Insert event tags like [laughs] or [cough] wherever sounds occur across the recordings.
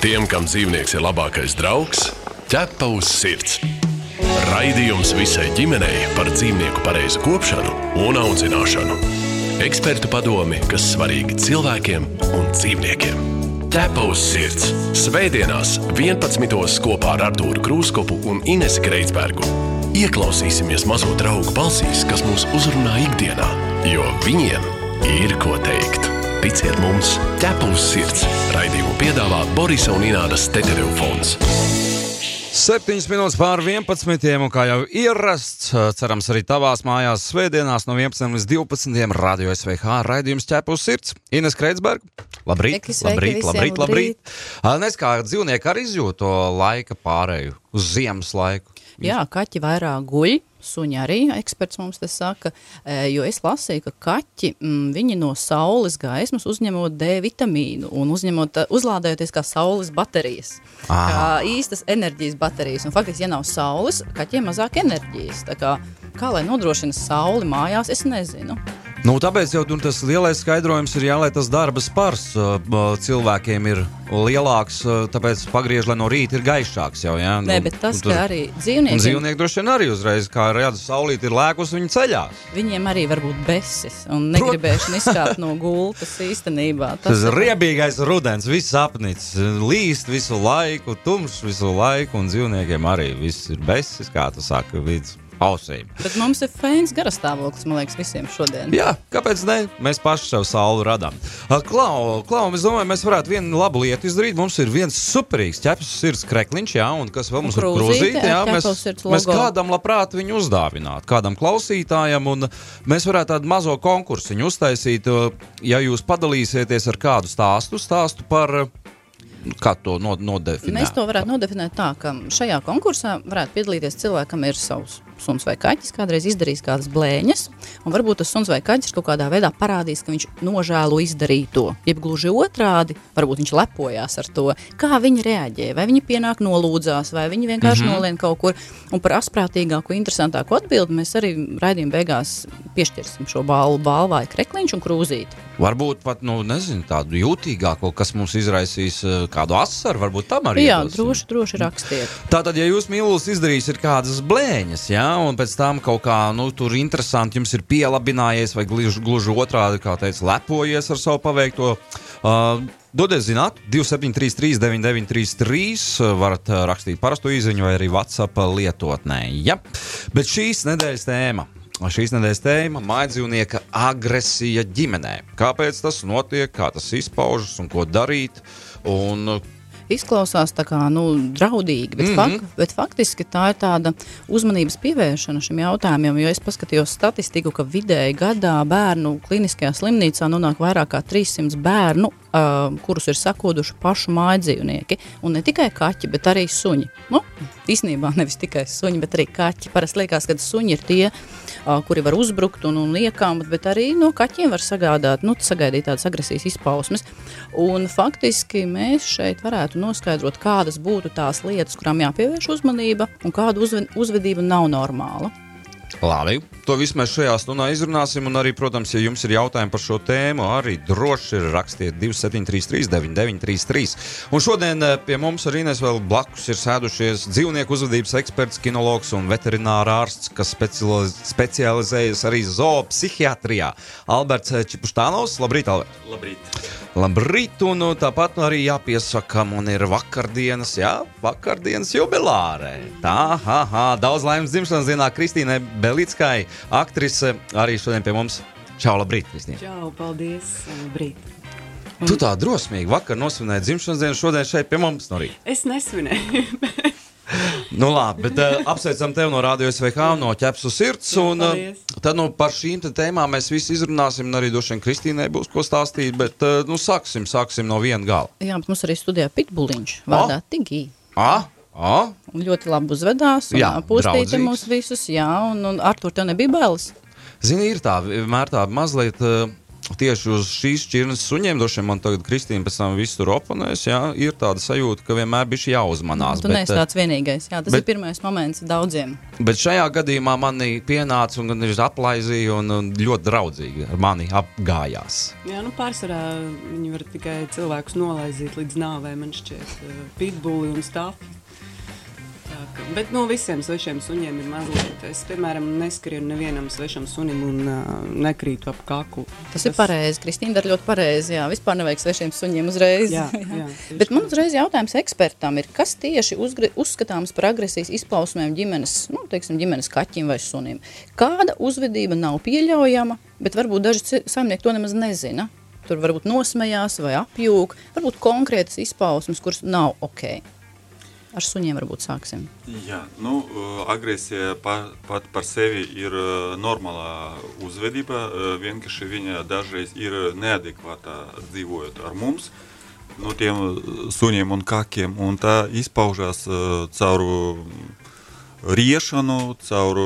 Tiem, kam dzīvnieks ir labākais draugs, ķepa uz sirds. Raidījums visai ģimenei par dzīvnieku pareizu kopšanu un audzināšanu. Ekspertu padomi, kas svarīgi cilvēkiem un dzīvniekiem. Ķepa uz sirds - Svētdienās, 11. kopā ar Artūru Krūskopu un Inesu Kreitsbergu. Ieklausīsimies mazo draugu balsīs, kas mūs uzrunā ikdienā, jo viņiem ir ko teikt. Ticiet mums, ķepa uz sirds. Raidījumu piedāvā Borisa un Ināras Tetereva fonds. 7 minūtes pār 11. un kā jau ierasts, cerams, arī tavās mājās svētdienās no 11 līdz 12. radio SVH raidījums ķēpa uz sirds. Ines Kreitsberg, labrīt, Sveiki, sveiki labrīt, visiem, labrīt, labrīt. labrīt. Nes kā dzīvnieki arī izjūt to laika pārēju uz ziemas laiku. Jā, kaķi vairāk guļ. Suņi arī eksperts mums te saka, e, jo es lasīju, ka kaķi mm, viņi no saules gaismas uzņemot D vitamīnu un uzņemot, tā- uzlādējoties kā saules baterijas. Ah. Kā īstas enerģijas baterijas. Un faktiski, ja nav saules, kaķiem mazāk enerģijas. Tā kā, kā lai nodrošina sauli mājās, es nezinu. Nu, tāpēc jau tas lielais skaidrojums ir, jā, lai tas darba spars uh, cilvēkiem ir lielāks, uh, tāpēc pagriež, lai no rīta ir gaišāks jau. Jā, Nē, Nu, bet tas, un tur- ka arī dzīvniekiem, dzīvnieki droši vien arī uzreiz, kā redz, saulīt ir lēkus, viņi ceļās. viņiem arī var būt besis un negribēšana izkāpt no gultas īstenībā. Tas ir ir- riebīgais rudens, viss apnicis, līst visu laiku, tumšs visu laiku, un dzīvniekiem arī viss ir besis, kā tu saki, līdz ausīm. Bet mums ir fēns garastāvoklis, man liekas, visiem šodien. Jā, kāpēc ne? Mēs paši sev sauli radām. Klau, Klau, es domāju, mēs varētu vienu labu lietu izdarīt. Mums ir viens superīgs ķepas sirds krekliņš, jā, un kas vēl mums ir krūzīte krūzīte, jā, mēs, mēs kādam labprāt viņu uzdāvināt, kādam klausītājam, un mēs varētu tādu mazo konkursiņu uztaisīt, ja jūs padalīsieties ar kādu stāstu, stāstu par, kā to no, nodefinēt. Mēs to varētu nodefinēt tā, ka šajā konkursā varētu piedalīties cilvēks, kam ir savs suns vai kaķis, kādreiz izdarījis kādas blēņas, un varbūt tas suns vai kaķis kaut kādā veidā parādīs, ka viņš nožēlo izdarīto. Jeb gluži otrādi, varbūt viņš lepojās ar to, kā viņi reaģē, vai viņi pienāk nolūdzās, vai viņi vienkārši mm -hmm. nolien kaut kur. Un par asprātīgāku, interesantāku atbildi mēs arī raidījuma beigās piešķirsim šo balvu balvai krekliņš un krūzīti. Varbūt pat, nu, nezinu, tādu jūtīgāko, kas mums izraisīs ā, kādu asaru, varbūt tam arī. Jā, iedosim. droši, droši rakstiet. Tātad, ja jūs mīlus izdarīsiet kādas blēņas, jā, un pēc tam kaut kā nu, tur interesanti jums ir pielabinājies, vai gluži, gluži otrādi, kā teica, lepojies ar savu paveikto. Uh, Dodiet, zināt, 2733, 9933, varat uh, rakstīt parasto īsiņu vai arī WhatsApp lietotnē. Ja? Bet šīs nedēļas tēma. Šīs nedēļas tēma - mājdzīvnieka agresija ģimenē. Kāpēc tas notiek, kā tas izpaužas un ko darīt? Un, uh, izklausās tā kā nu, draudīgi, bet, mm -hmm. fak, bet faktiski tā ir tāda uzmanības pievēršana šim jautājumam. Jo es paskatījos statistiku, ka vidēji gadā bērnu kliniskajā slimnīcā nonāk vairāk kā 300 bērnu, uh, kurus ir sakoduši pašu mājdzīvnieki. Un ne tikai kaķi, bet arī suņi. Nu, īsnībā nevis tikai suņi, bet arī kaķi. Parasti liekas, ka suņi ir tie, uh, kuri var uzbrukt un, un iekāpt, bet arī no kaķiem var sagādāt, nu, sagaidīt tādas agresijas izpausmes. Un faktiski mēs šeit varētu noskaidrot, kādas būtu tās lietas, kurām jāpievērš uzmanība un kāda uzve- uzvedība nav normāla. Labi, to visu mēs šajā stundā izrunāsim. Un arī, protams, ja jums ir jautājumi par šo tēmu, arī droši ir rakstiet 2733, 9933. Un šodien eh, pie mums arī nes vēl blakus ir sēdušies dzīvnieku uzvedības eksperts, kinologs un veterināra ārsts, kas specializ specializējas arī zoopsihiatrijā. Alberts eh, Čipuštānovs, labrīt, Albert! Labrīt. Labrīt, un uh, tāpat arī jāpiesaka, man ir vakardienas, jā, vakardienas jubilārē. Tā, ha, ha, daudz laimes dzimšanas dienā Kristīnai Belickai, aktrise, arī šodien pie mums. Čau, labrīt, Kristīne. Čau, paldies, labrīt. Tu tā drosmīgi vakar nosvinēji dzimšanas dienu, šodien šeit pie mums no rīta. Es nesvinēju. [laughs] Nu, labi, bet uh, apsveicam tevi no Radio SVH, no ķepsu sirds. Jā, Un, uh, tad nu, par šīm tēmām mēs visi izrunāsim, un arī vien Kristīnai būs ko stāstīt. Bet uh, nu, sāksim, sāksim no viena gala. Jā, bet mums arī studijā pitbuliņš vārdā Tigī. Ah, Un ļoti labi uzvedās. Jā, Pustīte mūs visus, jā, un, un ar to tev nebija bailes. Zini, ir tā vienmēr tā mazliet. Uh, tieši uz šīs šķirnes suņiem, droši vien man tagad Kristīna pēc tam visu tur oponēs, jā, ir tāda sajūta, ka vienmēr bija jāuzmanās. Tu neesi tāds vienīgais. Jā, tas bet- ir pirmais moments daudziem. Bet šajā gadījumā manī pienāca un gan ir aplaizīja un, un ļoti draudzīgi ar mani apgājās. Jā, nu pārsvarā viņi var tikai cilvēkus nolaizīt līdz nāvei, man šķiet, uh, pitbulli un stāvi. Ka- Bet no visiem svešiem suņiem ir mazliet. Es, piemēram, neskrienu nevienam svešam sunim un uh, nekrītu ap kaku. Tas ir pareizi. Kristīna dara ļoti pareizi. Jā, vispār nevajag svešiem suņiem uzreiz. Jā, [laughs] jā, Bet man uzreiz jautājums ekspertam ir, kas tieši uzgri, uzskatāms par agresijas izpausmēm ģimenes, nu, teiksim, ģimenes kaķim vai sunim? Kāda uzvedība nav pieļaujama, bet varbūt daži saimnieki to nemaz nezina? Tur varbūt nosmējās vai apjūg, varbūt konkrētas izpausmes, kuras nav ok. Ar suņiem varbūt sāksim. Jā, nu, uh, agresija pa, pat par sevi ir uh, normāla uzvedība. uh, Vienkārši viņa dažreiz ir neadekvāta dzīvojot ar mums, no tiem uh, suņiem un kakiem. Un tā izpaužās uh, caur riešanu, caur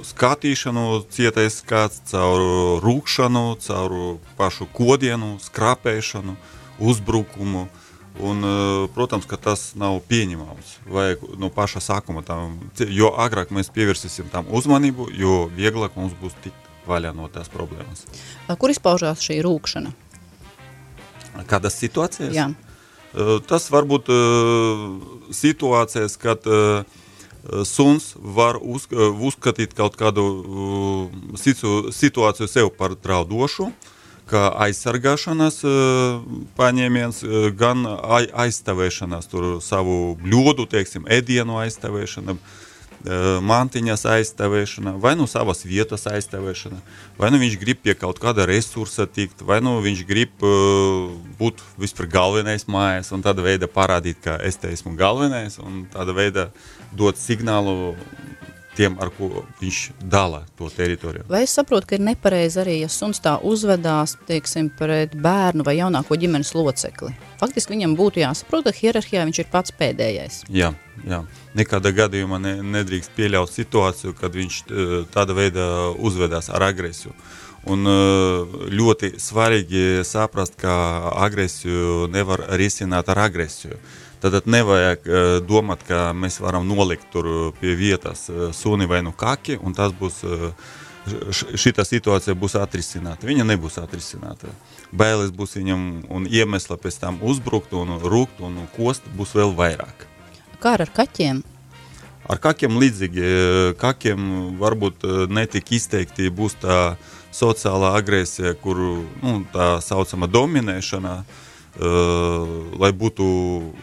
skatīšanu, cietais skats, caur rūkšanu, caur pašu kodienu, skrapēšanu, uzbrukumu. Un, eh, protams, ka tas nav pieņemams. Vajag no paša sākuma tam, jo agrāk mēs pievērsīsim tam uzmanību, jo vieglāk mums būs tikt vaļā no tās problēmas. Kur izpaužās šī rūkšana? Kādas situācijas? Jā. Eh, Tas var būt eh, situācijas, kad suns var uz, uzskatīt kaut kādu situ- situāciju sev par draudošu, kā aizsargāšanas eh, paņēmiens, eh, gan ai- aizstāvēšanas, tur savu bļodu, teiksim, ēdienu aizstāvēšana, eh, mantiņas aizstāvēšana, vai nu savas vietas aizstāvēšana, vai nu viņš grib pie kaut kāda resursa tikt, vai nu viņš grib būt vispār galvenais mājās un tāda veida parādīt, ka es te esmu galvenais un tāda veida dot signālu tiem, ar ko viņš dala to teritoriju. Vai es saprotu, ka ir nepareizi arī, ja suns tā uzvedās, teiksim, pret bērnu vai jaunāko ģimenes locekli? Faktiski viņam būtu jāsaprot, ka hierarhijā viņš ir pats pēdējais. Jā, jā. Nekādā gadījumā ne, nedrīkst pieļaut situāciju, kad viņš tāda veida uzvedās ar agresiju. Un eh, ļoti svarīgi saprast, ka agresiju nevar risināt ar agresiju. Tad nevajag eh, domāt, ka mēs varam nolikt tur pie vietas eh, suni vai nu kaki, un tas būs šī situācija būs atrisināta. Viņa nebūs atrisināta. Bailes būs viņam un iemesla pēc tam uzbrukt un rūkt un kost būs vēl vairāk. Kā ar kaķiem? Ar kakiem līdzīgi, kakiem varbūt eh, netik izteikti būs tā sociālā agresija, kur nu, tā saucama dominēšana, uh, lai, būtu,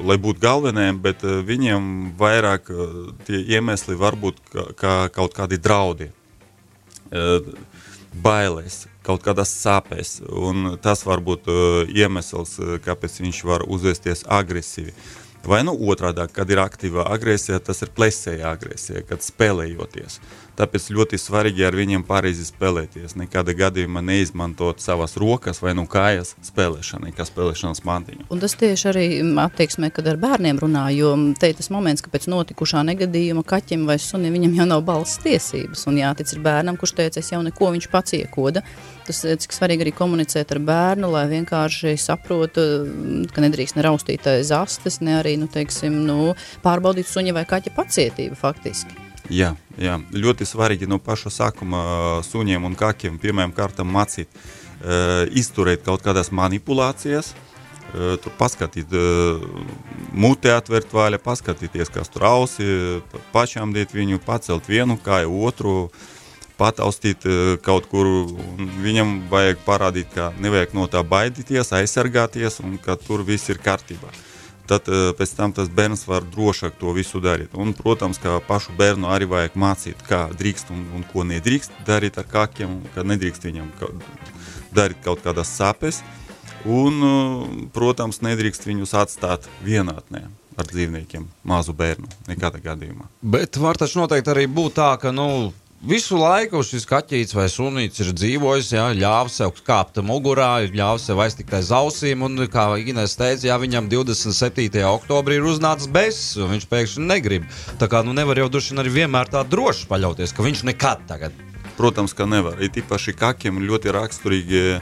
lai būtu galvenajiem, bet uh, viņiem vairāk uh, tie iemesli var būt kā, kā kaut kādi draudi, uh, bailes, kaut kādas sāpes, tas var būt uh, iemesls, uh, kāpēc viņš var uzvesties agresīvi. Vai nu otrādi, kad ir aktīva agresija, tas ir plēsēja agresija, kad spēlējoties. Tāpēc ļoti svarīgi ar viņiem pareizi spēlēties. Nekādā gadījumā neizmantot savas rokas vai nu kājas spēlēšanai, kā spēlēšanas mantiņu. Un tas tieši arī mm, attieksmē, kad ar bērniem runā, jo mm, te ir tas moments, ka pēc notikušā negadījuma kaķim vai sunim viņam jau nav balss tiesības. Un jātic ir bērnam, kurš teica, es jau neko viņš pats iekoda. Tas ir cik svarīgi arī komunicēt ar bērnu, lai vienkārši saprotu, mm, ka nedrīkst ne raustīt aiz astes, ne arī, nu, teiksim, nu, pārbaudīt suņa vai kaķa pacietību faktiski. Jā, jā, ļoti svarīgi no paša sākuma suņiem un kakiem pirmajam kārtam mācīt, uh, izturēt kaut kādas manipulācijas, uh, tur paskatīt, uh, mutē atvērt vaļa, paskatīties, kas tur ausi, pašām dīt viņu, pacelt vienu kāju, otru, pataustīt uh, kaut kur. Viņam vajag parādīt, ka nevajag no tā baidīties, aizsargāties un ka tur viss ir kārtībā tad uh, pēc tam tas bērns var drošāk to visu darīt. Un, protams, ka pašu bērnu arī vajag mācīt, kā drīkst un, un ko nedrīkst darīt ar kakiem, ka nedrīkst viņam ka, darīt kaut kādas sāpes. Un, uh, protams, nedrīkst viņus atstāt vienatnē ar dzīvniekiem, mazu bērnu, nekādā gadījumā. Bet var taču noteikti arī būt tā, ka, nu, Visu laiku šis kaķis vai sunīts ir dzīvojis, jā, ļāvis sev kāpt mugurā, ļāvis sev aiztikt aiz ausīm. Un, kā Inês teica, jā, viņam 27. oktobrī ir uznācis bezs, un viņš pēkšņi negrib. Tā kā nu, nevar jau droši vien arī vienmēr tā droši paļauties, ka viņš nekad tagad Protams, ka nevar. Ir īpaši kakiem ļoti raksturīgi uh,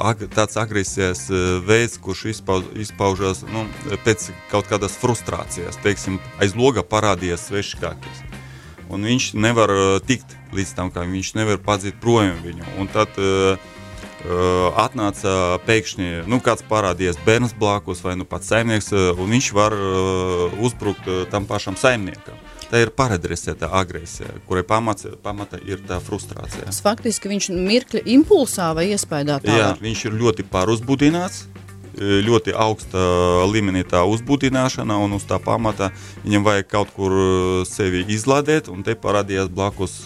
ag tāds agresijas uh, veids, kurš izpauž, izpaužas nu, pēc kaut kādas frustrācijas. Teiksim, aiz loga parādījies svešs kakis. Un viņš nevar uh, tikt līdz tam, kā viņš nevar padzīt projām viņu. Un tad uh, uh, atnāca pēkšņi nu, kāds parādījies bērns blakus vai nu pats saimnieks, uh, un viņš var uh, uzbrukt tam pašam saimniekam. Tā ir paredresēta agresija, kurai pamats, pamata ir tā frustrācija. Tas faktiski viņš mirkļa impulsā vai iespējā tā Jā, var. viņš ir ļoti pāruzbudināts, ļoti augsta līmenī tā uzbudināšana, un uz tā pamata viņam vajag kaut kur sevi izlādēt, un te parādījās blakus.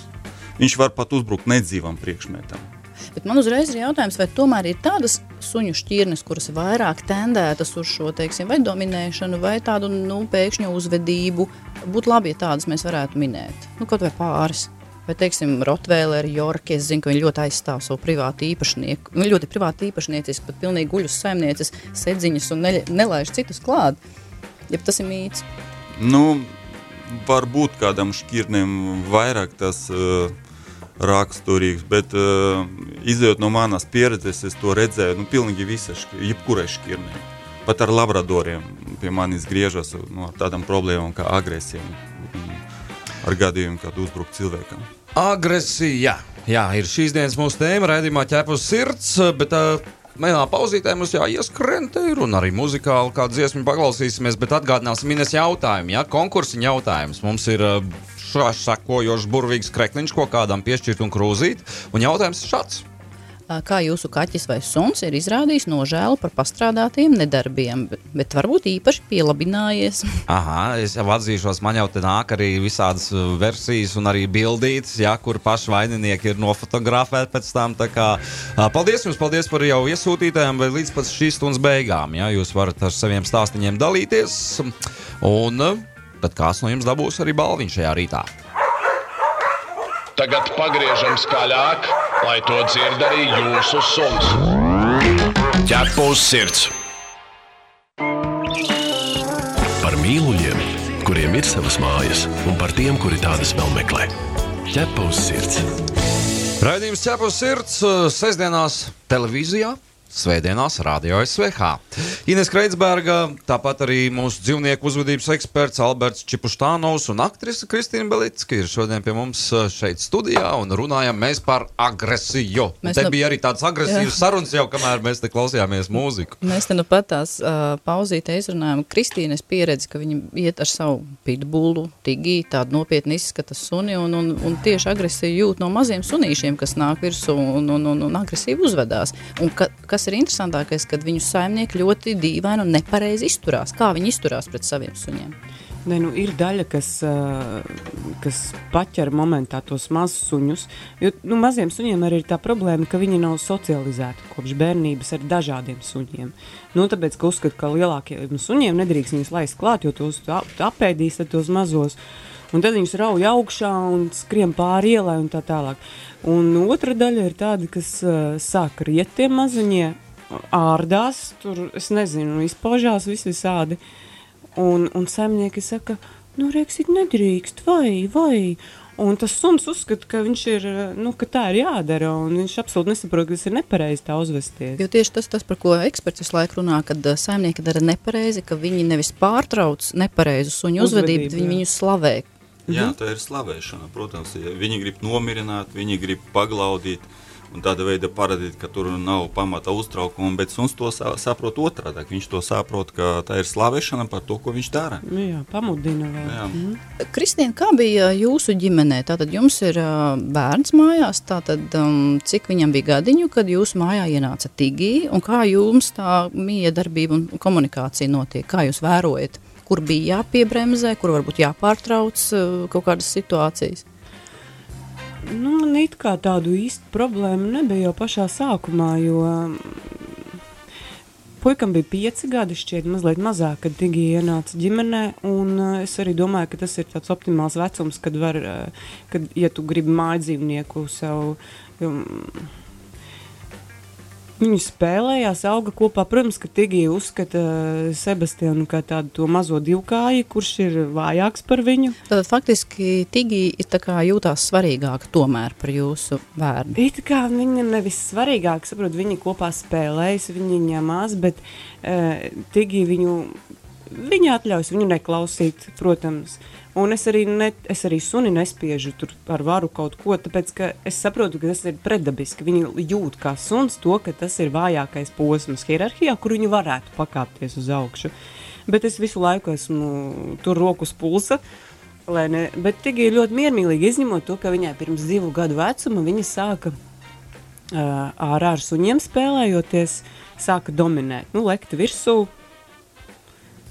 Viņš var pat uzbrukt nedzīvam priekšmetam. Bet man uzreiz ir jautājums, vai tomēr ir tādas suņu šķirnes, kuras vairāk tendētas uz šo teiksim, vai dominēšanu, vai tādu nu, pēkšņu uzvedību. Būtu labi, ja tādas mēs varētu minēt. Nu, kaut vai pāris. Vai, teiksim, Rotvēlera, Jorka, es zinu, ka viņi ļoti aizstāv savu privātu īpašnieku. Viņi ļoti privāti īpašnieciski, pat pilnīgi guļus saimnieces, sedziņas un neļa, nelaiž citus klāt. Ja tas ir mīts. Nu, varbūt kādam šķirnēm vairāk tas uh, raksturīgs, bet uh, izējot no manas pieredzes, es to redzēju, nu, pilnīgi visas, šķir- jebkurai šķirnei. Pat ar labradoriem pie manis griežas nu, ar tādām problēmām kā agresija, ar gadījumu, kad uzbruk cilvēkam. Agresija. Jā, ir šīs dienas mūsu tēma, raidījumā ķepus sirds, bet uh, Mēnā pauzītē mums jāieskrien te ir un arī muzikāli kādu dziesmu paklausīsimies, bet atgādināsim Ines jautājumu, ja konkursiņa jautājums. Mums ir uh, šā sakojošs burvīgs krekliņš, ko kādam piešķirt un krūzīt, un jautājums šāds. Kā jūsu kaķis vai suns ir izrādījis nožēlu par pastrādātiem nedarbiem, bet, varbūt īpaši pielabinājies. [laughs] Aha, es jau atzīšos, man jau te nāk arī visādas versijas un arī bildītas, ja, kur paši vaininieki ir nofotografēti pēc tam. Kā, paldies jums, paldies par jau iesūtītājiem, vai līdz pat šīs stundas beigām. Ja, jūs varat ar saviem stāstiem dalīties, un tad kāds no jums dabūs arī balviņu šajā rītā. Tagad pagriežam skaļāk, lai to dzird arī jūsu suns. Ķepa uz sirds! Par mīluļiem, kuriem ir savas mājas, un par tiem, kuri tādas vēl meklē. Ķepa uz sirds! Raidījums ķepus sirds uh, sestdienās televīzijā. Svētdienās, Radio SVH. Ines Kreitsberga, tāpat arī mūsu dzīvnieku uzvedības eksperts Alberts Čipuštānovs un aktrise Kristīna Belicka ir šodien pie mums uh, šeit studijā un runājam mēs par agresiju. Mēs te nu- bija arī tāds agresīvs sarunas jau, kamēr mēs te klausījāmies mūziku. Mēs te nu pat tās uh, pauzītē izrunājam Kristīnes pieredzi, ka viņa iet ar savu pitbulu, tigī, tādu nopietni izskata suni un, un, un tieši agresiju jūt no maziem sunīšiem, kas nāk virsū un, un, un, un agresīvi uzvedās. Un ka, kas ir interesantākais, kad viņu saimnieki ļoti dīvaini un nepareizi izturās. Kā viņi izturās pret saviem suņiem? Ne, nu, ir daļa, kas, kas paķer momentā tos mazus suņus. Jo nu, maziem suņiem arī ir tā problēma, ka viņi nav socializēti kopš bērnības ar dažādiem suņiem. Nu, tāpēc, ka uzskata, ka lielākiem suņiem nedrīkst viņus laist klāt, jo tos apēdīs tos mazos. Un tad viņus rauj augšā un skrien pāri ielai un tā tālāk. Un otra daļa ir tāda, kas uh, sāk riet tie maziņie, ārdās, tur, es nezinu, izpaužās vis visādi. Un, un saimnieki saka, nu, reksit, nedrīkst, vai, vai. Un tas suns uzskata, ka viņš ir, nu, ka tā ir jādara, un viņš absolūti nesaprot, ka tas ir nepareizi tā uzvesties. Jo tieši tas, tas par ko eksperts visu laiku runā, kad uh, saimnieki dara nepareizi, ka viņi nevis pārtrauc nepareizu suņu uzvedību, Uzvedību, viņi jā. viņu slavē. Jā, tā ir slavēšana. Protams, ja viņi grib nomierināt, viņi grib paglaudīt. Un tāda veida parādīt, ka tur nav pamata uztraukuma, bet suns to sa saprot otrādi. Viņš to saprot, ka tā ir slavēšana par to, ko viņš dara. Nu, jā, pamudina vēl. Jā. Kristīna, kā bija jūsu ģimenē? Tātad jums ir uh, bērns mājās, tātad um, cik viņam bija gadiņu, kad jūsu mājā ienāca tigī, un kā jums tā mīja darbība un komunikācija notiek? Kā jūs vērojat? Kur bija jāpiebremzē, kur varbūt jāpārtrauc uh, kaut kādas situācijas? Nu, man it kā tādu īstu problēmu nebija jau pašā sākumā, jo mm, puikam bija pieci gadi, šķiet, mazliet mazāk, kad Tigi ienāca ģimenē, un uh, es arī domāju, ka tas ir tāds optimāls vecums, kad var, uh, kad, ja tu gribi mājdzīvnieku sev, mm, Viņi spēlējās, auga kopā. Protams, ka Tigija uzskata uh, Sebastianu kā tādu mazo divkāju, kurš ir vājāks par viņu. Tad faktiski Tigija jūtās svarīgāka tomēr par jūsu bērnu. It kā viņa nevis svarīgāk, saprot, viņi kopā spēlējas, viņi ņemās, bet uh, Tigija viņu, viņa atļaus viņu neklausīt, protams. Un es arī, ne, es arī suni nespiežu tur ar varu kaut ko, tāpēc ka es saprotu, ka tas ir pretdabiski. Viņi jūt kā suns to, ka tas ir vājākais posms hierarhijā, kur viņi varētu pakāpties uz augšu. Bet es visu laiku esmu tur rokas pulsa. Ne, bet Tigi ir ļoti miermīlīgi izņemot to, ka viņai pirms divu gadu vecuma viņa sāka uh, ārā ar suņiem spēlējoties, sāka dominēt, nu, lekt virsū,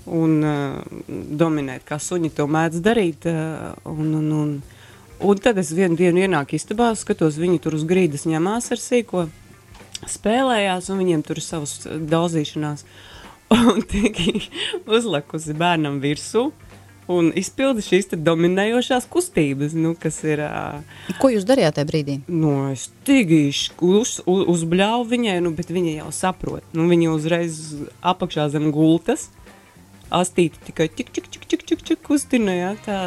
un uh, dominēt, kā suņi to mēdz darīt. Uh, un, un, un, un tad es vienu dienu ienāku istabā, skatos, viņi tur uz grīdas ņemās ar sīko, spēlējās, un viņiem tur ir savas daudzīšanās. [laughs] Un tiki uzlikusi bērnam virsū. Un izpildi šīs dominējošās kustības, nu, kas ir. Uh, Ko jūs darījāt tajā brīdī? Nu, es tīkīšu, uz, uz, uzbļauju viņai, nu, bet viņa jau saprot. Nu, viņa uzreiz apakšā zem gultas astīti tikai tik, tik, tik, tik, tik, tik kustinājā. Tā,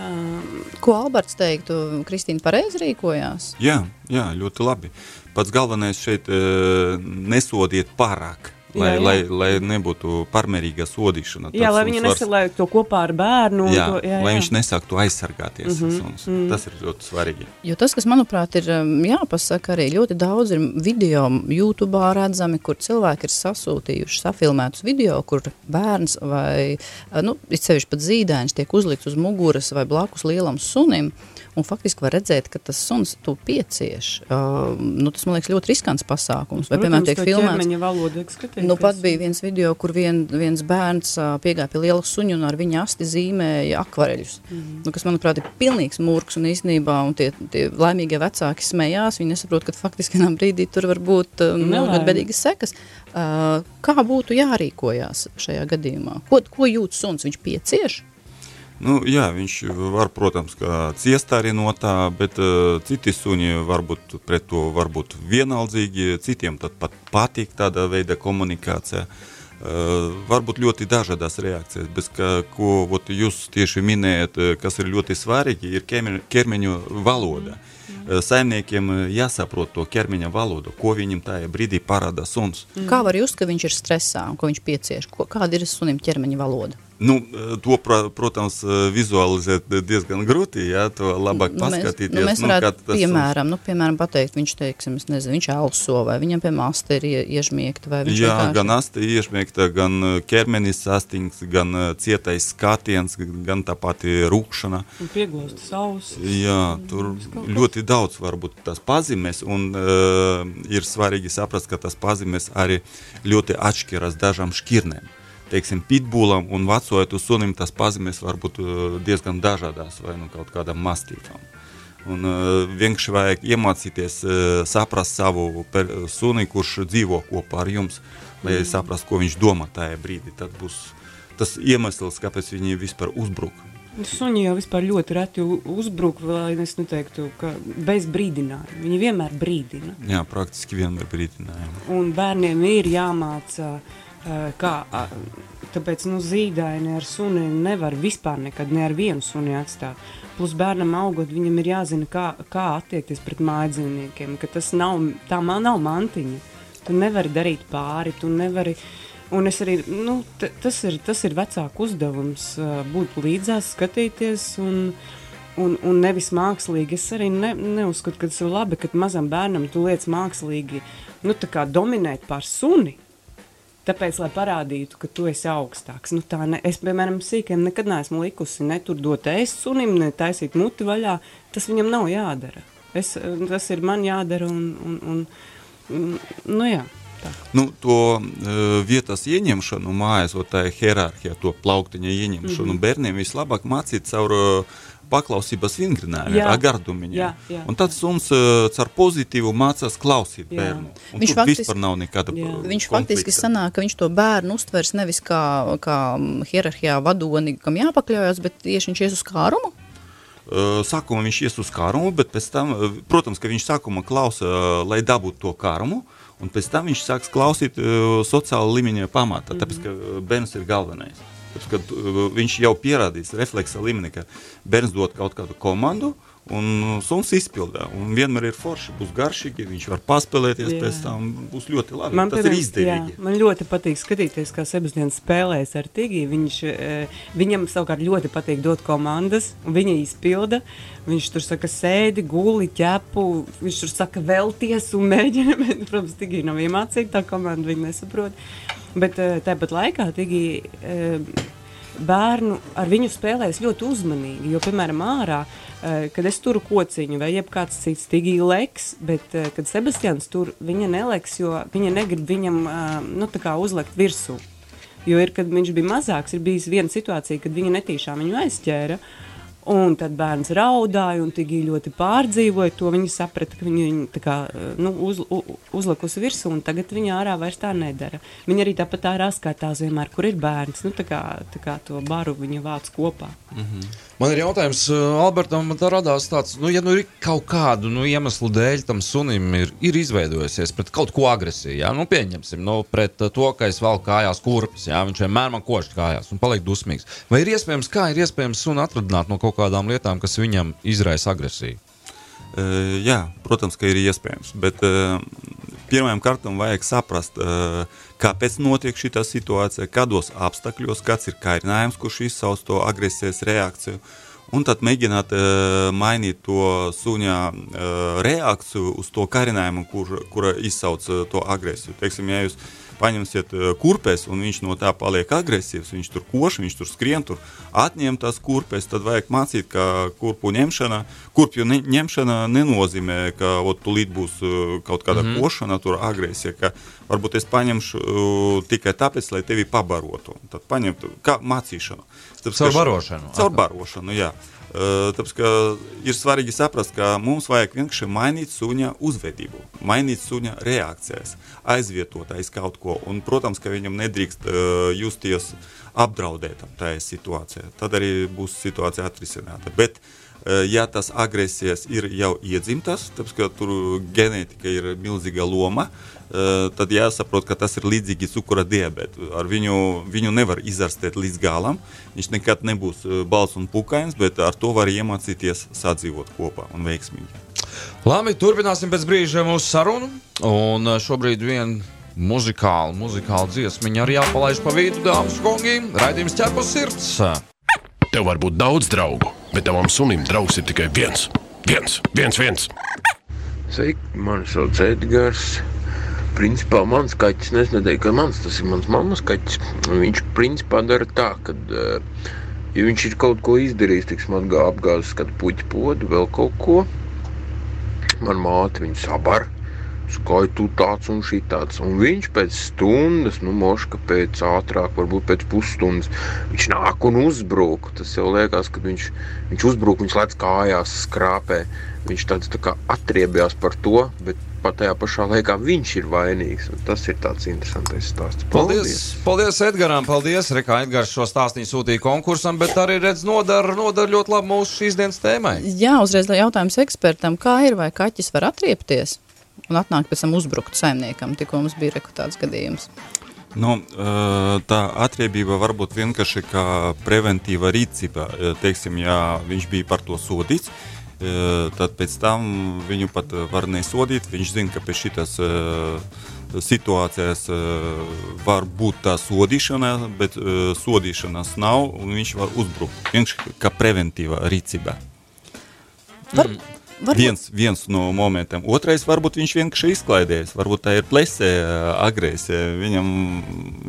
um. Ko Alberts teiktu, Kristīna pareizi rīkojās? Jā, jā, ļoti labi. Pats galvenais šeit uh, nesodiet pārāk. Lai, jā, jā. lai, lai nebūtu pārmērīga sodīšana. Jā, lai viņa nesalēja to kopā ar bērnu. Jā, to, jā, jā. lai viņš nesāktu aizsargāties. Mm -hmm, mm -hmm. Tas ir ļoti svarīgi. Jo tas, kas manuprāt ir um, jāpasaka, arī ļoti daudz ir video YouTube redzami, kur cilvēki ir sasūtījuši safilmētus video, kur bērns vai, uh, nu, it sevišķi pat zīdainis tiek uzlikts uz muguras vai blakus lielam sunim. Un faktiski var redzēt, ka tas suns to piecieš. Uh, nu, tas man liekas ļoti riskants pasākums. Vai, piemēram, tiek filmēts? Nu, pat bija viens video, kur vien, viens bērns uh, piegāja pie liela suņa un ar viņa asti zīmēja akvareļus. Mm -hmm. nu, kas, manuprāt, ir pilnīgs mūrks un īstenībā un tie, tie laimīgie vecāki smējās. Viņi nesaprot, ka faktiski vienā brīdī tur var būt uh, nu, ļoti bedīgas sekas. Uh, kā būtu jārīkojās šajā gadījumā? Ko, ko jūt suns? Viņš piecieš? Nu, jā, viņš var, protams, ciest arī no tā, bet uh, citi suņi varbūt pret to varbūt vienaldzīgi, citiem pat patīk tāda veida komunikācija. Uh, varbūt ļoti dažādas reakcijas, bet ka, ko ot, jūs tieši minējat, kas ir ļoti svarīgi, ir ķermeņa valoda. Mm. Saimniekiem jāsaprot to ķermeņa valodu, ko viņam tajā brīdī parāda suns. Mm. Kā var just, ka viņš ir stresā un ko viņš piecieš? Ko, kāda ir sunim ķermeņa valoda? Nu, to, protams, vizualizēt diezgan grūti, jā, to labāk nu, paskatīties. Nu, mēs, nu, varētu, nu, piemēram, nu, piemēram, pateikt, viņš, teiksim, nezinu, viņš elso, vai viņam pie masta ir iežmiegta, vai viņš Jā, vienkārši... gan asta iežmiegta, gan ķermenis sastingts, gan cietais skatiens, gan tā pati rūkšana. Un pieglosta savus. Jā, tur ļoti daudz varbūt tās pazīmes, un uh, ir svarīgi saprast, ka tas pazīmes arī ļoti atšķiras dažām šķirnēm teiksim, pitbulam un vecojotu sunim tas pazīmes var būt uh, diezgan dažādās vai nu kaut kādam mastītam. Un uh, vienkārši vajag iemācīties uh, saprast savu per, suni, kurš dzīvo kopā ar jums, lai mm. saprastu, ko viņš domā tajā brīdī. Tad būs tas iemesls, kāpēc viņi vispār uzbruk. Suņi jau vispār ļoti reti uzbruk, lai es neteiktu, ka bez brīdinājuma. Viņi vienmēr brīdina. Jā, praktiski vienmēr brīdinājumi. Un bērniem ir jāmāca uh, kā, tāpēc nu, zīdaini ar suni nevar vispār nekad ne ar vienu suni atstāt. Plus bērnam augot, viņam ir jāzina, kā, kā attiekties pret mājdzīvniekiem, ka tas nav, tā man nav mantiņa. Tu nevari darīt pāri, tu nevari, un es arī, nu, tas ir, tas ir vecāku uzdevums, būt līdzās, skatīties un, un, un nevis mākslīgi. Es arī ne, neuzskatu, ka tas ir labi, ka mazam bērnam tu liec mākslīgi, nu, tā kā dominēt pār suni, Tāpēc, lai parādītu, ka tu esi augstāks. Nu, ne, es, piemēram, sīkiem nekad neesmu likusi ne tur dot ēst sunim, ne taisīt muti vaļā. Tas viņam nav jādara. Es, tas ir man jādara un, un, un, un nu jā. Tā. Nu, to uh, vietas ieņemšanu mājās, tā hierarhija, to plauktiņa ieņemšanu mm -hmm. bērniem vislabāk mācīt caur uh, paklausības vingrinājumi, ar jā. Un tad suns uh, caur pozitīvu mācās klausīt jā. bērnu. Un viņš faktiski, vispār nav nekāda jā. Viņš faktiski sanāk, ka viņš to bērnu uztvers nevis kā, kā hierarhijā vadoni, kam jāpakļaujas, bet tieši viņš ies uz kārumu. Uh, sākumā viņš ies uz kārumu, bet pēc tam, uh, protams, ka viņš sākumā klausa, lai dabūtu to kārumu, Un pēc tam viņš sāks klausīt uh, sociāla līmeņa pamatā, tāpēc ka bērns ir galvenais. Kad uh, viņš jau pierādīs refleksa līmenī, ka bērns dod kaut kādu komandu, uh, Un suns izpildā. Un vienmēr ir forši, būs garšīgi, viņš var paspēlēties jā. pēc tam. Būs ļoti labi. Man, tas pirms, ir izdevīgi. Jā, man ļoti patīk skatīties, kā Sebastians spēlēs ar Tigiju. Viņš, eh, viņam savukārt ļoti patīk dot komandas, un viņa izpilda. Viņš tur saka, sēdi, guli, ķepu. Viņš tur saka, vēlties un mēģina. [laughs] Bet, protams, Tigija nav iemācīta tā komanda, viņa nesaprot. Bet eh, tāpat laikā Tigija eh, bērnu ar viņu spēlēs ļoti uzmanīgi. Jo, piemēram, ārā Eh, kad es turu kociņu, vai jebkāds cits tigīgi leks, bet kad Sebastians tur viņa neleks, jo viņa negrib viņam nu, uzlikt virsū. Jo ir, kad viņš bija mazāks, ir bijis viena situācija, kad viņa netīšām viņu aizķēra. Un tad bērns raudāja, un Tigī ļoti pārdzīvoja to. Viņa saprata, ka viņa viņu kā, nu, uz, uzlikusi virsū, un tagad viņa ārā vairs tā nedara. Viņa arī tāpat ārā skatās vienmēr, kur ir bērns. Nu, tā kā, tā kā to baru viņa vāc kopā. Mm -hmm. Man ir jautājums, uh, Albertam, man radās tāds, nu, ja nu ir kaut kādu nu, iemeslu dēļ tam sunim ir, ir izveidojusies pret kaut ko agresiju, jā, nu, pieņemsim, nu, pret uh, to, ka es valku kājās kurpes, jā, viņš vienmēr man košķi kājās un paliek dusmīgs. Vai ir iespējams, kā ir iespējams sunu atradināt no kaut kādām lietām, kas viņam izraisa agresiju? Uh, jā, protams, ka ir iespējams. Bet uh, pirmām kārtām vajag saprast, uh, kāpēc notiek šī situācija, kādos apstākļos, kāds ir kairinājums, kurš izsauc to agresijas reakciju. Un tad mēģināt uh, mainīt to suņa uh, reakciju uz to karinājumu, kur, kura izsauc uh, to agresiju. Teiksim, ja jūs uh, paņemsiet eh, kurpes, un viņš no tā paliek agresīvs, viņš tur koš, viņš tur skrien, tur atņem tās kurpes, tad vajag mācīt, ka kurpu ņemšana, kurpju ņemšana nenozīmē, ka ot, tūlīt būs eh, kaut kāda mm -hmm. košana, tur agresija, ka varbūt es paņemšu uh, tikai tāpēc, lai tevi pabarotu. Tad paņemt, kā mācīšanu. Tāpēc, caur barošanu. Caur barošanu, jā. Tāpēc ir svarīgi saprast, ka mums vajag vienkārši mainīt suņa uzvedību, mainīt suņa reakcijas, aizvietot aiz kaut ko. Un, protams, ka viņam nedrīkst justies apdraudētam tajā situācijā. Tad arī būs situācija atrisināta. Bet, ja tas agresijas ir jau iedzimtas, tāpēc, ka tur ģenētika ir milzīga loma, tad jāsaprot, ka tas ir līdzīgi cukura diabetam. Ar viņu, viņu nevar izārstēt līdz galam. Viņš nekad nebūs balts un pukains, bet ar to var iemācīties sadzīvot kopā un veiksmīgi. Labi, turpināsim pēc brīža mūsu sarunu. Un šobrīd viena muzikāla, muzikāla dziesmiņa arī jāpalaiž pa vidu, dāmas un kungi. Raidījums ķerpas sirds. Tev var būt daudz draugu, bet tavam sunim draugs ir tikai viens. Viens, viens, viens. Sveiki, mani sauc Edgars principā mans kaķis, es neteiktu, ka mans tas ir mans mammas kaķis. Viņš principā dara tā, ka, eh, ja viņš ir kaut ko izdarījis, tiksim, apgāzis kādu puķu podu, vēl kaut ko, man māte viņu sabar. Skaitu tāds un šī tāds. Un viņš pēc stundas, nu, moška pēc ātrāk, varbūt pēc pusstundas, viņš nāk un uzbrūk. Tas jau liekas, ka viņš, viņš uzbrūk, viņš lec kājās, skrāpē. Viņš tāds tā kā atriebjās par to, bet pat tajā pašā laikā viņš ir vainīgs. Tas ir tāds interesants stāsts. Paldies! Paldies, paldies Edgars! Paldies! Rekā Edgars šo stāstu sūtīja konkursam, bet arī redz nodara, nodara ļoti labi mūsu šīs dienas tēmai. Jā, uzreiz jautājums ekspertam, kā ir, vai kaķis var atriepties un atnākt pēc tam uzbrukt saimniekam, tikko mums bija rekrutēts gadījums? Nu, tā atriebība var būt vienkārši kā preventīva rīcība. Teiksim, ja viņš bija par to sodīts, tad pēc tam viņu pat var nesodīt. Viņš zina, ka pēc šitas situācijas var būt tā sodīšana, bet sodīšanas nav un viņš var uzbrukt. Vienkārši kā preventīva rīcība. Var, mm. Varbūt. Viens, viens no momentiem. Otrais, varbūt viņš vienkārši izklaidējas. Varbūt tā ir plesē agresija. Viņam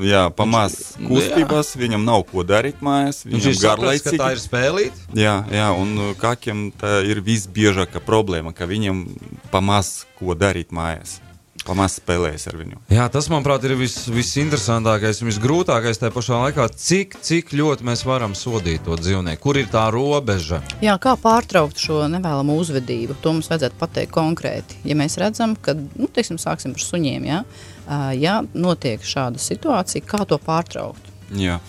jā, pamās kustības, jā. viņam nav ko darīt mājās. Viņam garlaicīgi. Tā ir spēlīt. Jā, jā, un kākiem tā ir visbiežākā problēma, ka viņam pamās ko darīt mājās pamazs spēlējas ar viņu. Jā, tas, manuprāt, ir vis, visinteresantākais un visgrūtākais tajā pašā laikā. Cik, cik ļoti mēs varam sodīt to dzīvnieku? Kur ir tā robeža? Jā, kā pārtraukt šo nevēlamu uzvedību? To mums vajadzētu pateikt konkrēti. Ja mēs redzam, ka, nu, teiksim, sāksim ar suņiem, ja, ja notiek šāda situācija, kā to pārtraukt? Jā.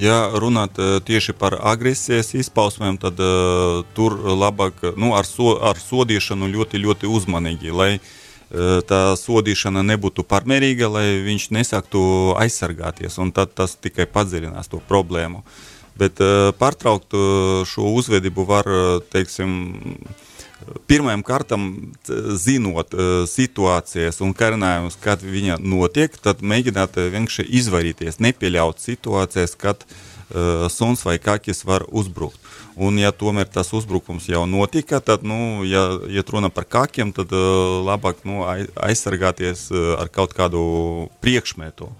Ja runāt tieši par agresijas izpausmēm, tad uh, tur labāk nu, ar, so, ar sodīšanu ļoti, ļoti uzmanīgi, lai uh, tā sodīšana nebūtu pārmērīga, lai viņš nesāktu aizsargāties, un tad tas tikai padziļinās to problēmu. Bet pārtraukt šo uzvedību var, teiksim, Pirmajam kārtam, zinot situācijas un karinājumus, kad viņa notiek, tad mēģināt vienkārši izvairīties, nepieļaut situācijas, kad uh, suns vai kakis var uzbrukt. Un, ja tomēr tas uzbrukums jau notika, tad, nu, ja, ja runa par kakiem, tad uh, labāk nu, aizsargāties uh, ar kaut kādu priekšmetu.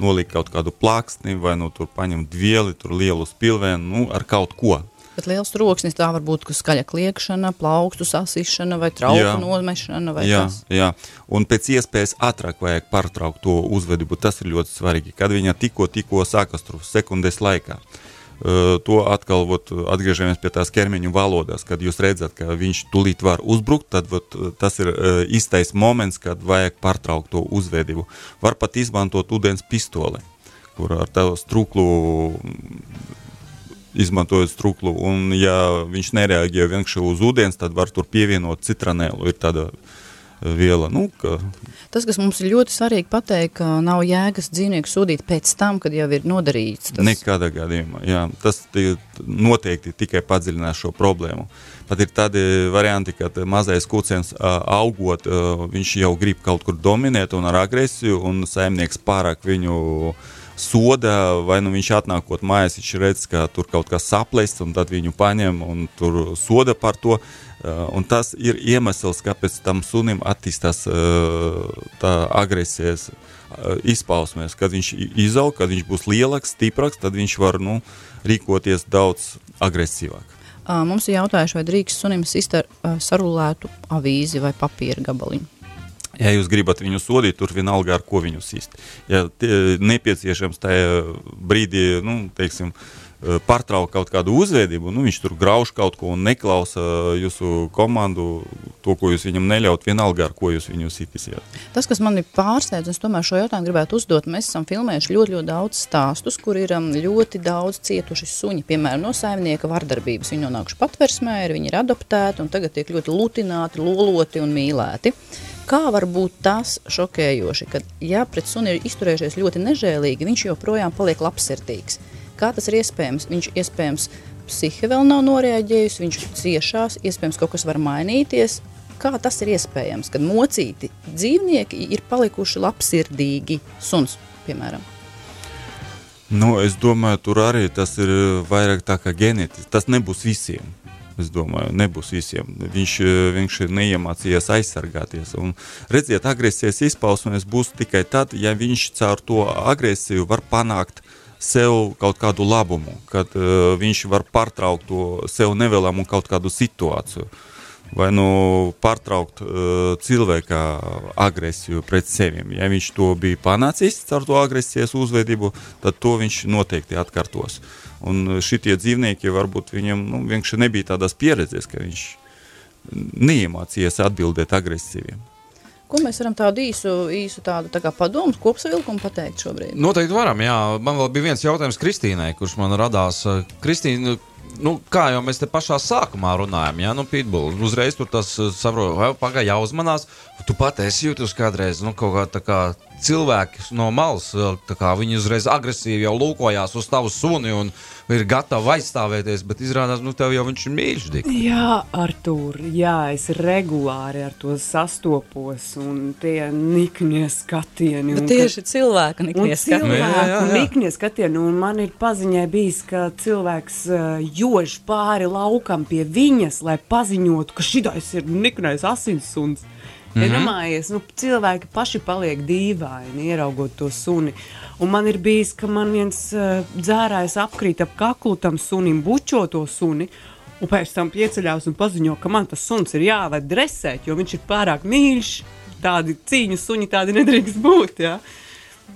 Nolikt kaut kādu plāksni, vai nu tur paņemt vieli, tur lielu spilvēnu, nu, ar kaut ko. Bet liels troksnis tā var būt skaļa kliekšana, plaukstu sasišana vai trauku nomešana. Vai jā, kas. jā, un pēc iespējas ātrāk vajag pārtraukt to uzvedību. Tas ir ļoti svarīgi. Kad viņa tikko, tikko sākas tur sekundes laikā. Uh, to atkal vot, atgriežamies pie tās ķermeņa valodas, kad jūs redzat, ka viņš tulīt var uzbrukt, tad vot, tas ir īstais moments, kad vajag pārtraukt to uzvedību. Var pat izmantot ūdens pistoli, kur ar tavu struklu izmantojot struklu, un ja viņš nereaģē vienkārši uz ūdens, tad var tur pievienot citronēlu. Ir tāda uh, viela. Nu, ka... Tas, kas mums ir ļoti svarīgi pateikt, ka nav jēgas dzīvnieku sodīt pēc tam, kad jau ir nodarīts. Tas... Nekādā gadījumā, jā. Tas noteikti tikai padziļinās šo problēmu. Pat ir tādi varianti, ka mazais kucēns augot, viņš jau grib kaut kur dominēt un ar agresiju, un saimnieks pārāk viņu soda, vai nu viņš atnākot mājās, viņš redz, ka tur kaut kas saplēst, un tad viņu paņem un tur soda par to. Uh, un tas ir iemesls, kāpēc tam sunim attīstās uh, tā agresijas uh, izpausmēs. Kad viņš izaug, kad viņš būs lielāks, stiprāks, tad viņš var nu, rīkoties daudz agresīvāk. Mums ir jautājuši, vai drīkst sunim ar sarulētu avīzi vai papīra gabaliņu. Ja jūs gribat viņu sodīt, tur vienalga ar ko viņu sist. Ja nepieciešams tajā brīdī, nu, teiksim, uh, Eh, pārtraukt kaut kādu uzvedību, nu, viņš tur grauž kaut ko un neklausa jūsu komandu, to, ko jūs viņam neļaut, vienalga ar ko jūs viņu sitīsiet. Tas, kas man ir pārsteidz, es tomēr šo jautājumu gribētu uzdot, mēs esam filmējuši ļoti, ļoti daudz stāstus, kur ir um, ļoti daudz cietuši suņi, piemēram, no saimnieka vardarbības. Viņi nonākuši patversmē, viņi ir adoptēti un tagad tiek ļoti lutināti, loloti un mīlēti. Kā var būt tas šokējoši, ka, ja pret suni ir izturējušies ļoti nežēlīgi, viņš joprojām paliek labsirdīgs? Kā tas ir iespējams? Viņš iespējams psihe vēl nav noreaģējusi, viņš ciešās, iespējams kaut kas var mainīties. Kā tas ir iespējams, kad mocīti dzīvnieki ir palikuši labsirdīgi suns, piemēram? Nu, es domāju, tur arī tas ir vairāk tā kā ģenētiski. Tas nebūs visiem. Es domāju, nebūs visiem. Viņš vienkārši neiemācījās aizsargāties. Un, redziet, agresijas izpausmes būs tikai tad, ja viņš caur to agresiju var panākt sev kaut kādu labumu, kad uh, viņš var pārtraukt to sev nevēlamu kaut kādu situāciju. Vai nu pārtraukt uh, cilvēka agresiju pret sevi. Ja viņš to bija panācis ar to agresijas uzvedību, tad to viņš noteikti atkārtos. Un šitie dzīvnieki varbūt viņam nu, vienkārši nebija tādas pieredzes, ka viņš neiemācījies atbildēt agresīviem. Ko mēs varam tādu īsu, īsu tādu tā padomu, kopsavilkumu pateikt šobrīd? Noteikti varam, jā. Man vēl bija viens jautājums Kristīnai, kurš man radās. Kristīna, nu, kā jau mēs te pašā sākumā runājam, ja nu, pitbull, uzreiz tur tas saprotu, pagaidi jāuzmanās. Tu pat esi jūtis kādreiz, nu, kaut kā tā kā cilvēki no malas, viņi uzreiz agresīvi jau lūkojās uz tavu suni un ir gatavi aizstāvēties, bet izrādās, nu, tev jau viņš ir mīļš. Jā, Artur, jā, es regulāri ar to sastopos un tie niknie skatieni. Bet tieši ka, cilvēka niknie skatieni. Cilvēku niknie skatieni, un man ir paziņai bijis, ka cilvēks uh, jož pāri laukam pie viņas, lai paziņotu, ka šitais ir niknais asinssuns. Mm -hmm. Iedomājies, nu, cilvēki paši paliek dīvaini, ieraugot to suni. Un man ir bijis, ka man viens uh, dzērājs apkrīt ap kaklu tam sunim, bučo to suni. Un pēc tam pieceļās un paziņo, ka man tas suns ir jāved dresēt, jo viņš ir pārāk mīļš. Tādi cīņu suņi tādi nedrīkst būt. Ja?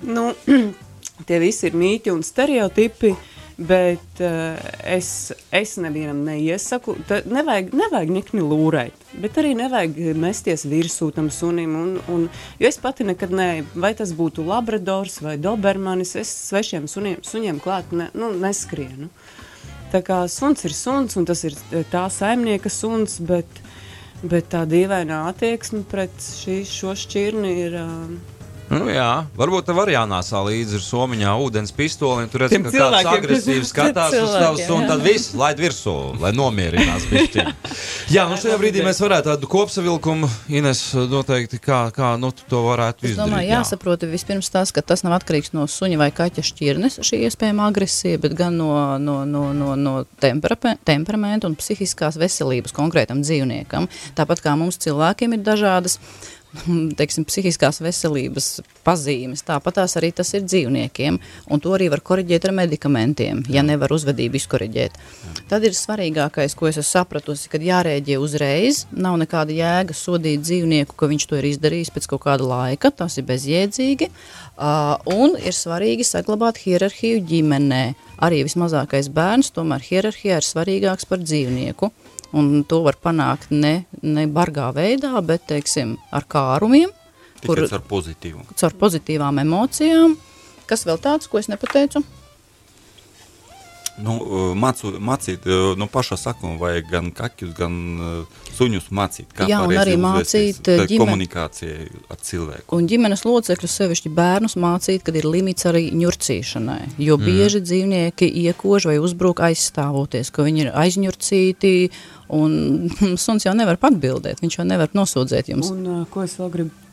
Nu, [clears throat] tie visi ir mīti un stereotipi. Uh, Bet uh, es, es nevienam neiesaku, nevajag, nevajag nikni lūrēt, bet arī nevajag mesties virsū tam sunim. Un, un, jo es pati nekad ne, vai tas būtu labradors vai dobermanis, es svešiem suniem, suņiem klāt ne, nu, neskrienu. Tā kā suns ir suns un tas ir tā saimnieka suns, bet Bet tā dīvainā attieksme pret šī, šo šķirni ir. Uh, Nu, jā, varbūt tev var jānāsā līdzi ar somiņā ūdens pistoli. Tur redz, Tiem ka kāds cilvēkiem, kas- agresīvi skatās uz tavu cilvēkiem, sunu, jā. tad viss laid virsū, lai nomierinās bišķiņ. Jā, nu šajā brīdī mēs varētu tādu kopsavilkumu, Ines, noteikti, kā, kā nu, to varētu Es izdarīt. domāju, jāsaprot vispirms tas, ka tas nav atkarīgs no suņa vai kaķa šķirnes, šī iespējama agresija, bet gan no, no, no, no, no temperamenta un psihiskās veselības konkrētam dzīvniekam. Tāpat kā mums cilvēkiem ir dažādas. [laughs] Teiksim, psihiskās veselības pazīmes, tāpat tās arī tas ir dzīvniekiem, un to arī var korrigēt ar medikamentiem, ja nevar uzvedību izkorrigēt. Tad ir svarīgākais, ko es esmu sapratusi, kad jārēģē uzreiz, nav nekāda jēga sodīt dzīvnieku, ka viņš to ir izdarījis pēc kaut kāda laika, tas ir bezjēdzīgi, uh, un ir svarīgi saglabāt hierarhiju ģimenē. Arī vismazākais bērns, tomēr hierarhijā ir svarīgāks par dzīvnieku. Un to var panākt ne, ne bargā veidā, bet teiksim, ar kārumiem, kur ar pozitīvu. caur pozitīvām emocijām. Kas vēl tāds, ko es nepateicu? Nu, uh, mācu, mācīt, uh, no paša sākuma vajag gan kaķus, gan uh, suņus mācīt. Kā Jā, un arī mācīt, tā ģime- komunikācijai ar cilvēku. Un ģimenes locekļus, sevišķi bērnus, mācīt, kad ir limits arī ņurcīšanai. Jo bieži dzīvnieki iekož vai uzbruk aizstāvoties, ka viņi ir aizņurcīti, un [laughs] suns jau nevar atbildēt, viņš jau nevar nosūdzēt jums. Un, uh, ko es vēl gribu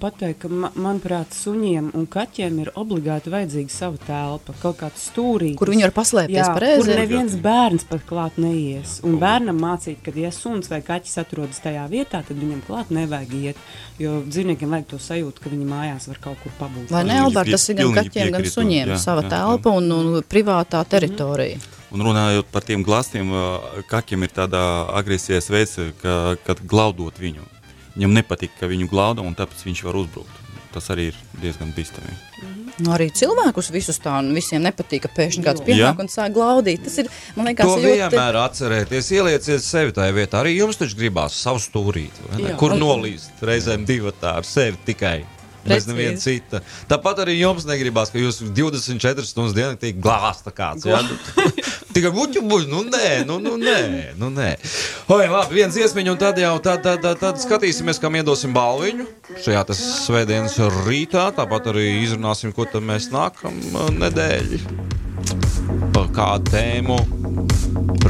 pateikt, ka ma, manuprāt, suņiem un kaķiem ir obligāti vajadzīga sava telpa, kaut kāds stūrītis. Kur viņi var paslēpties Jā, pareizi? Kur neviens bērns pat klāt neies. Un bērnam mācīt, ka, ja suns vai kaķis atrodas tajā vietā, tad viņam klāt nevajag iet. Jo dzīvniekiem vajag to sajūtu, ka viņi mājās var kaut kur pabūt. Vai ne, Albert, tas ir gan kaķiem, gan suņiem, jā, sava jā, telpa un, un privātā teritorija. Un runājot par tiem glāstiem, kaķiem ir tāda agresijas veids, ka, kad glaudot viņu. Viņam nepatīk, ka viņu glauda, un tāpēc viņš var uzbrukt. Tas arī ir diezgan bīstami. Nu, arī cilvēkus visus tā, un visiem nepatīk, ka pēkšņi kāds pienāk un sāk glaudīt. Tas ir, man liekas, To ļoti... vienmēr atcerieties, ielieciet sevi tajā vietā. Arī jums taču gribās savu? Jā. kur nolīst reizēm divi tā ar sevi tikai. Bez neviena cita. Tāpat arī jums negribās, ka jūs 24 stundas dienā tiek glāsta kāds. Ja? [laughs] Tikai buļbuļs, buļ, nu nē, nu, nu nē, nu nē. Oi, labi, viens iesmiņš, un tad jau tad, tad, tad, tad skatīsimies, kam iedosim balviņu. Šajā svētdienas rītā, tāpat arī izrunāsim, ko tad mēs nākam nedēļu. Kādu tēmu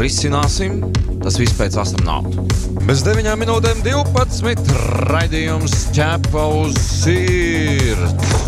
risināsim. Tas viss pēc astronauta. Bez 9 minūtēm 12. raidījums ķepa uz sirds.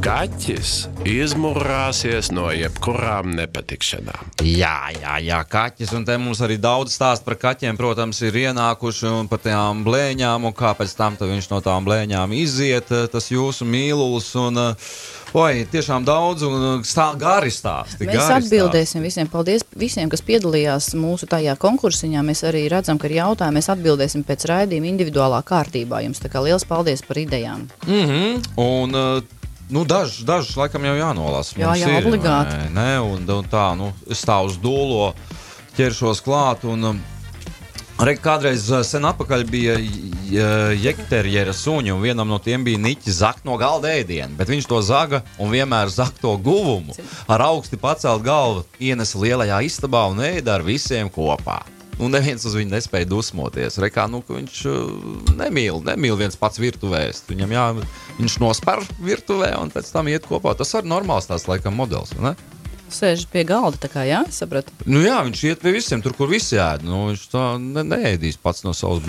Kaķis izmurāsies no jebkurām nepatikšanām. Jā, jā, jā, kaķis. Un te mums arī daudz stāstu par kaķiem, protams, ir ienākuši un par tām blēņām, un kāpēc tam viņš no tām blēņām iziet, tas jūsu mīlulis. Un, eh, oi, tiešām daudz un eh, stā, gari stāsti. Mēs gari atbildēsim visiem. Paldies visiem, kas piedalījās mūsu tajā konkursiņā. Mēs arī redzam, ka ir jautājumi. Mēs atbildēsim pēc raidījuma individuālā kārtībā. Jums tā kā liels paldies par idejām. Mm -hmm. Un, uh, Nu, dažs, dažs laikam jau jānolasa. Jā, jā, ir, obligāti. vai Ne, un, un tā, nu, es stāvu uz dūlo, ķeršos klāt. Un, um, Re, kādreiz uh, sen atpakaļ bija jekterjera suņi, un vienam no tiem bija niķis zakt no galda ēdienu. Bet viņš to zaga un vienmēr zag to guvumu. Ar augsti pacelt galvu, ienesa lielajā istabā un ēda ar visiem kopā. Un neviens uz viņu nespēja dusmoties. Re, kā, nu, viņš uh, nemīl, nemīl viens pats virtuvēs. Viņam jā, viņš nospēr virtuvē un pēc tam iet kopā. Tas arī normāls tās laikam modelis. ne? Sēž pie galda, kā jā, sapratu. Nu, jā, viņš iet pie visiem, tur, kur visi ēd. Nu, viņš tā ne, neēdīs pats no savas.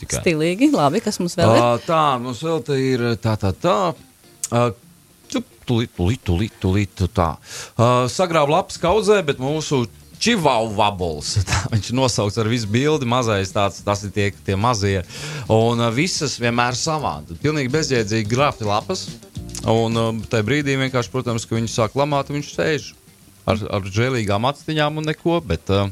Tikai. Stilīgi, labi, kas mums vēl ir. Ā, tā, mums vēl te ir tā, tā, tā. Tu- Tūlīt, tūlīt, tūlīt, tūlīt tā. Uh, Sagrāv lapas kaudzē, bet mūsu čivau vabols. [laughs] Tā, viņš nosauc ar visu bildi, mazais tāds, tas ir tie, tie mazie. Un uh, visas vienmēr savā. Tad pilnīgi bezjēdzīgi grāfti lapas. Un uh, tajā brīdī vienkārši, protams, ka viņš sāk lamāt, viņš sēž ar, ar žēlīgām acīm un neko. Bet, uh,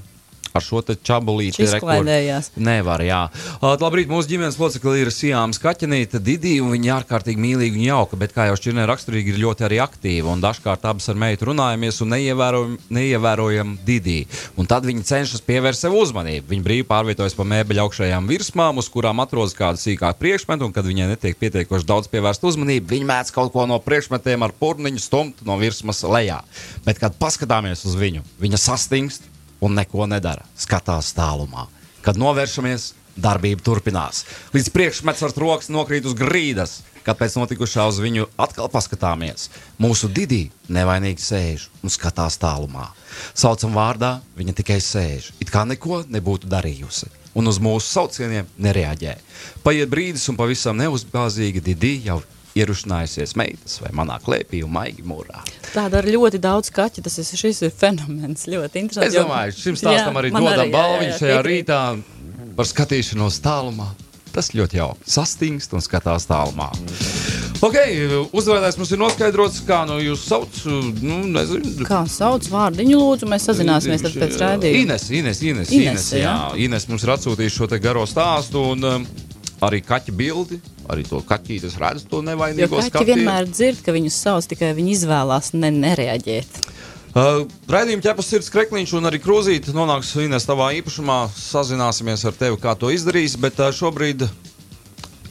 Ar šo čabulīti Šis klaidējās. Nevar, jā. Uh, Labrīt, mūsu ģimenes locekli ir Sijāmas kaķenīte, Didija, un viņa ārkārtīgi mīlīga un jauka, bet, kā jau šķirnē raksturīgi, ir ļoti arī aktīva, un dažkārt abas ar meitu runājamies un neievērojam, neievērojam Didiju. Un tad viņi cenšas pievērst sev uzmanību. Viņa brīvi pārvietojas pa mēbeļu augšējām virsmām, uz kurām atrodas kāda sīkāka priekšmeta, un kad viņai netiek pietiekoši daudz pievērst uzmanību, viņa mēdz kaut ko no priekšmetiem ar purniņu stumt no virsmas lejā. Bet, kad paskatāmies uz viņu, viņa sastingst, un neko nedara, skatās tālumā. Kad novēršamies, darbība turpinās. Līdz priekšmets ar rokas nokrīt uz grīdas, kad pēc notikušā uz viņu atkal paskatāmies. Mūsu didī nevainīgi sēž un skatās tālumā. Saucam vārdā, viņa tikai sēž, it kā neko nebūtu darījusi. Un uz mūsu saucieniem nereaģē. Paiet brīdis, un pavisam neuzbāzīgi Didi jau ierušinājusies meitas vai manā klēpī un maigi mūrā. Tāda ar ļoti daudz kaķu, tas ir, šis ir fenomens. Ļoti interesants. Es domāju, šim stāstam Jā, arī dodam balviņu jā, šajā rītā par skatīšanos tālumā. Tas ļoti jauki. Sastingst un skatās tālumā. Ok, uzvarētājs mums ir noskaidrots, kā nu jūs sauc. Nu, nezinu. Kā sauc vārdiņu, lūdzu, mēs sazināsimies tad pēc raidījuma. Ines, Ines, Ines, Ines, Ines, jā. jā. Ines mums ir atsūtījusi šo garo stāstu un um, arī kaķa bildi. Arī to kaķīti es redzu, to nevainīgo kaķi skatienu. vienmēr dzird, ka viņus sauc, tikai viņi izvēlās ne, nereaģēt. Uh, Raidījuma ķepas sirds krekliņš un arī krūzīte nonāks Ines tavā īpašumā. Sazināsimies ar tevi, kā to izdarīs, bet uh, šobrīd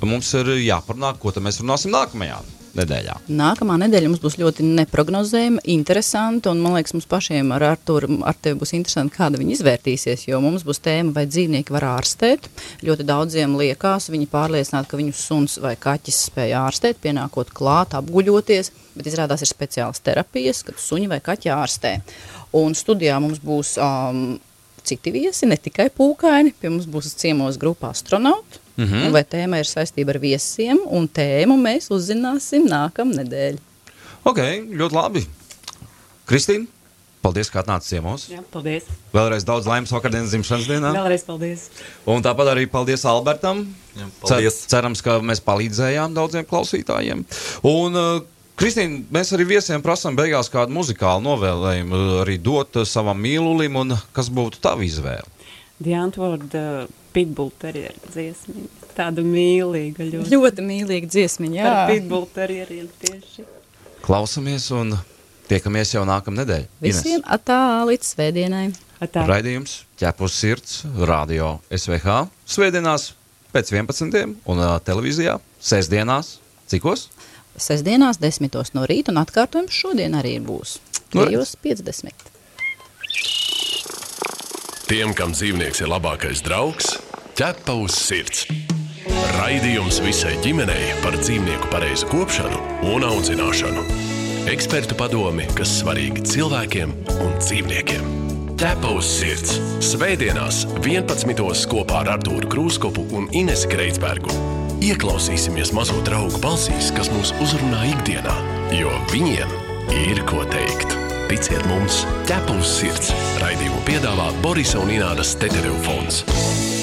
mums ir jāparunā, ko mēs runāsim nākamajā nedēļā. Nākamā nedēļa mums būs ļoti neparedzējama, interesanta. Un, man liekas, mums pašiem ar Arthuru ar tevi būs interesanti, kāda viņa izvērtīsies. Jo mums būs tēma, vai dzīvnieki var ārstēt. Ļoti daudziem liekas, viņi pārliecināti, ka viņu suns vai kaķis spēj ārstēt, pienākot klāt, apguļoties. Bet izrādās, ir speciālas terapijas, kad suņi vai kaķi ārstē. Un studijā mums būs um, citi viesi, ne tikai pūkaini. Pie mums būs ciemos grupa astronauti. Mm -hmm. Vai tēma ir saistība ar viesiem, un tēmu mēs uzzināsim nākamnedēļ. Ok, ļoti labi. Kristīna, paldies, ka atnācāt ciemos. Jā, paldies. Vēlreiz daudz laimes vakardienas dzimšanas dienā. Vēlreiz paldies. Un tāpat arī paldies Albertam. Jā, paldies. Cer, cerams, ka mēs palīdzējām daudziem klausītājiem. Un, uh, Kristīna, mēs arī viesiem prasām beigās kādu muzikālu novēlējumu, uh, arī dot uh, savam mīlulim, un kas būtu tava izvēle. Diantvorda uh, Pitbull terrier dziesmiņa. Tāda mīlīga ļoti. Ļoti mīlīga dziesmiņa. Par Jā, Pitbull terrieriem tieši. Klausamies un tiekamies jau nākamā nedēļa. visiem atā līdz svētdienai. Atā. Raidījums ķepus sirds, radio SVH, svētdienās pēc 11. un uh, televīzijā sestdienās. Cikos? Sestdienās, desmitos no rīta, un atkārtojums šodien arī būs. Nu, redz. 50. Tiem, kam dzīvnieks ir labākais draugs, ķepa uz sirds. Raidījums visai ģimenei par dzīvnieku pareizu kopšanu un audzināšanu. Ekspertu padomi, kas svarīgi cilvēkiem un dzīvniekiem. Ķepa uz sirds. Svētdienās, 11. kopā ar Artūru Krūskopu un Inesu Kreitsbergu. Ieklausīsimies mazo draugu balsīs, kas mūs uzrunā ikdienā, jo viņiem ir ko teikt. Ticiet mums, ķepa uz sirds. Raidījumu piedāvā Borisa un Ināras Teterevs fonds.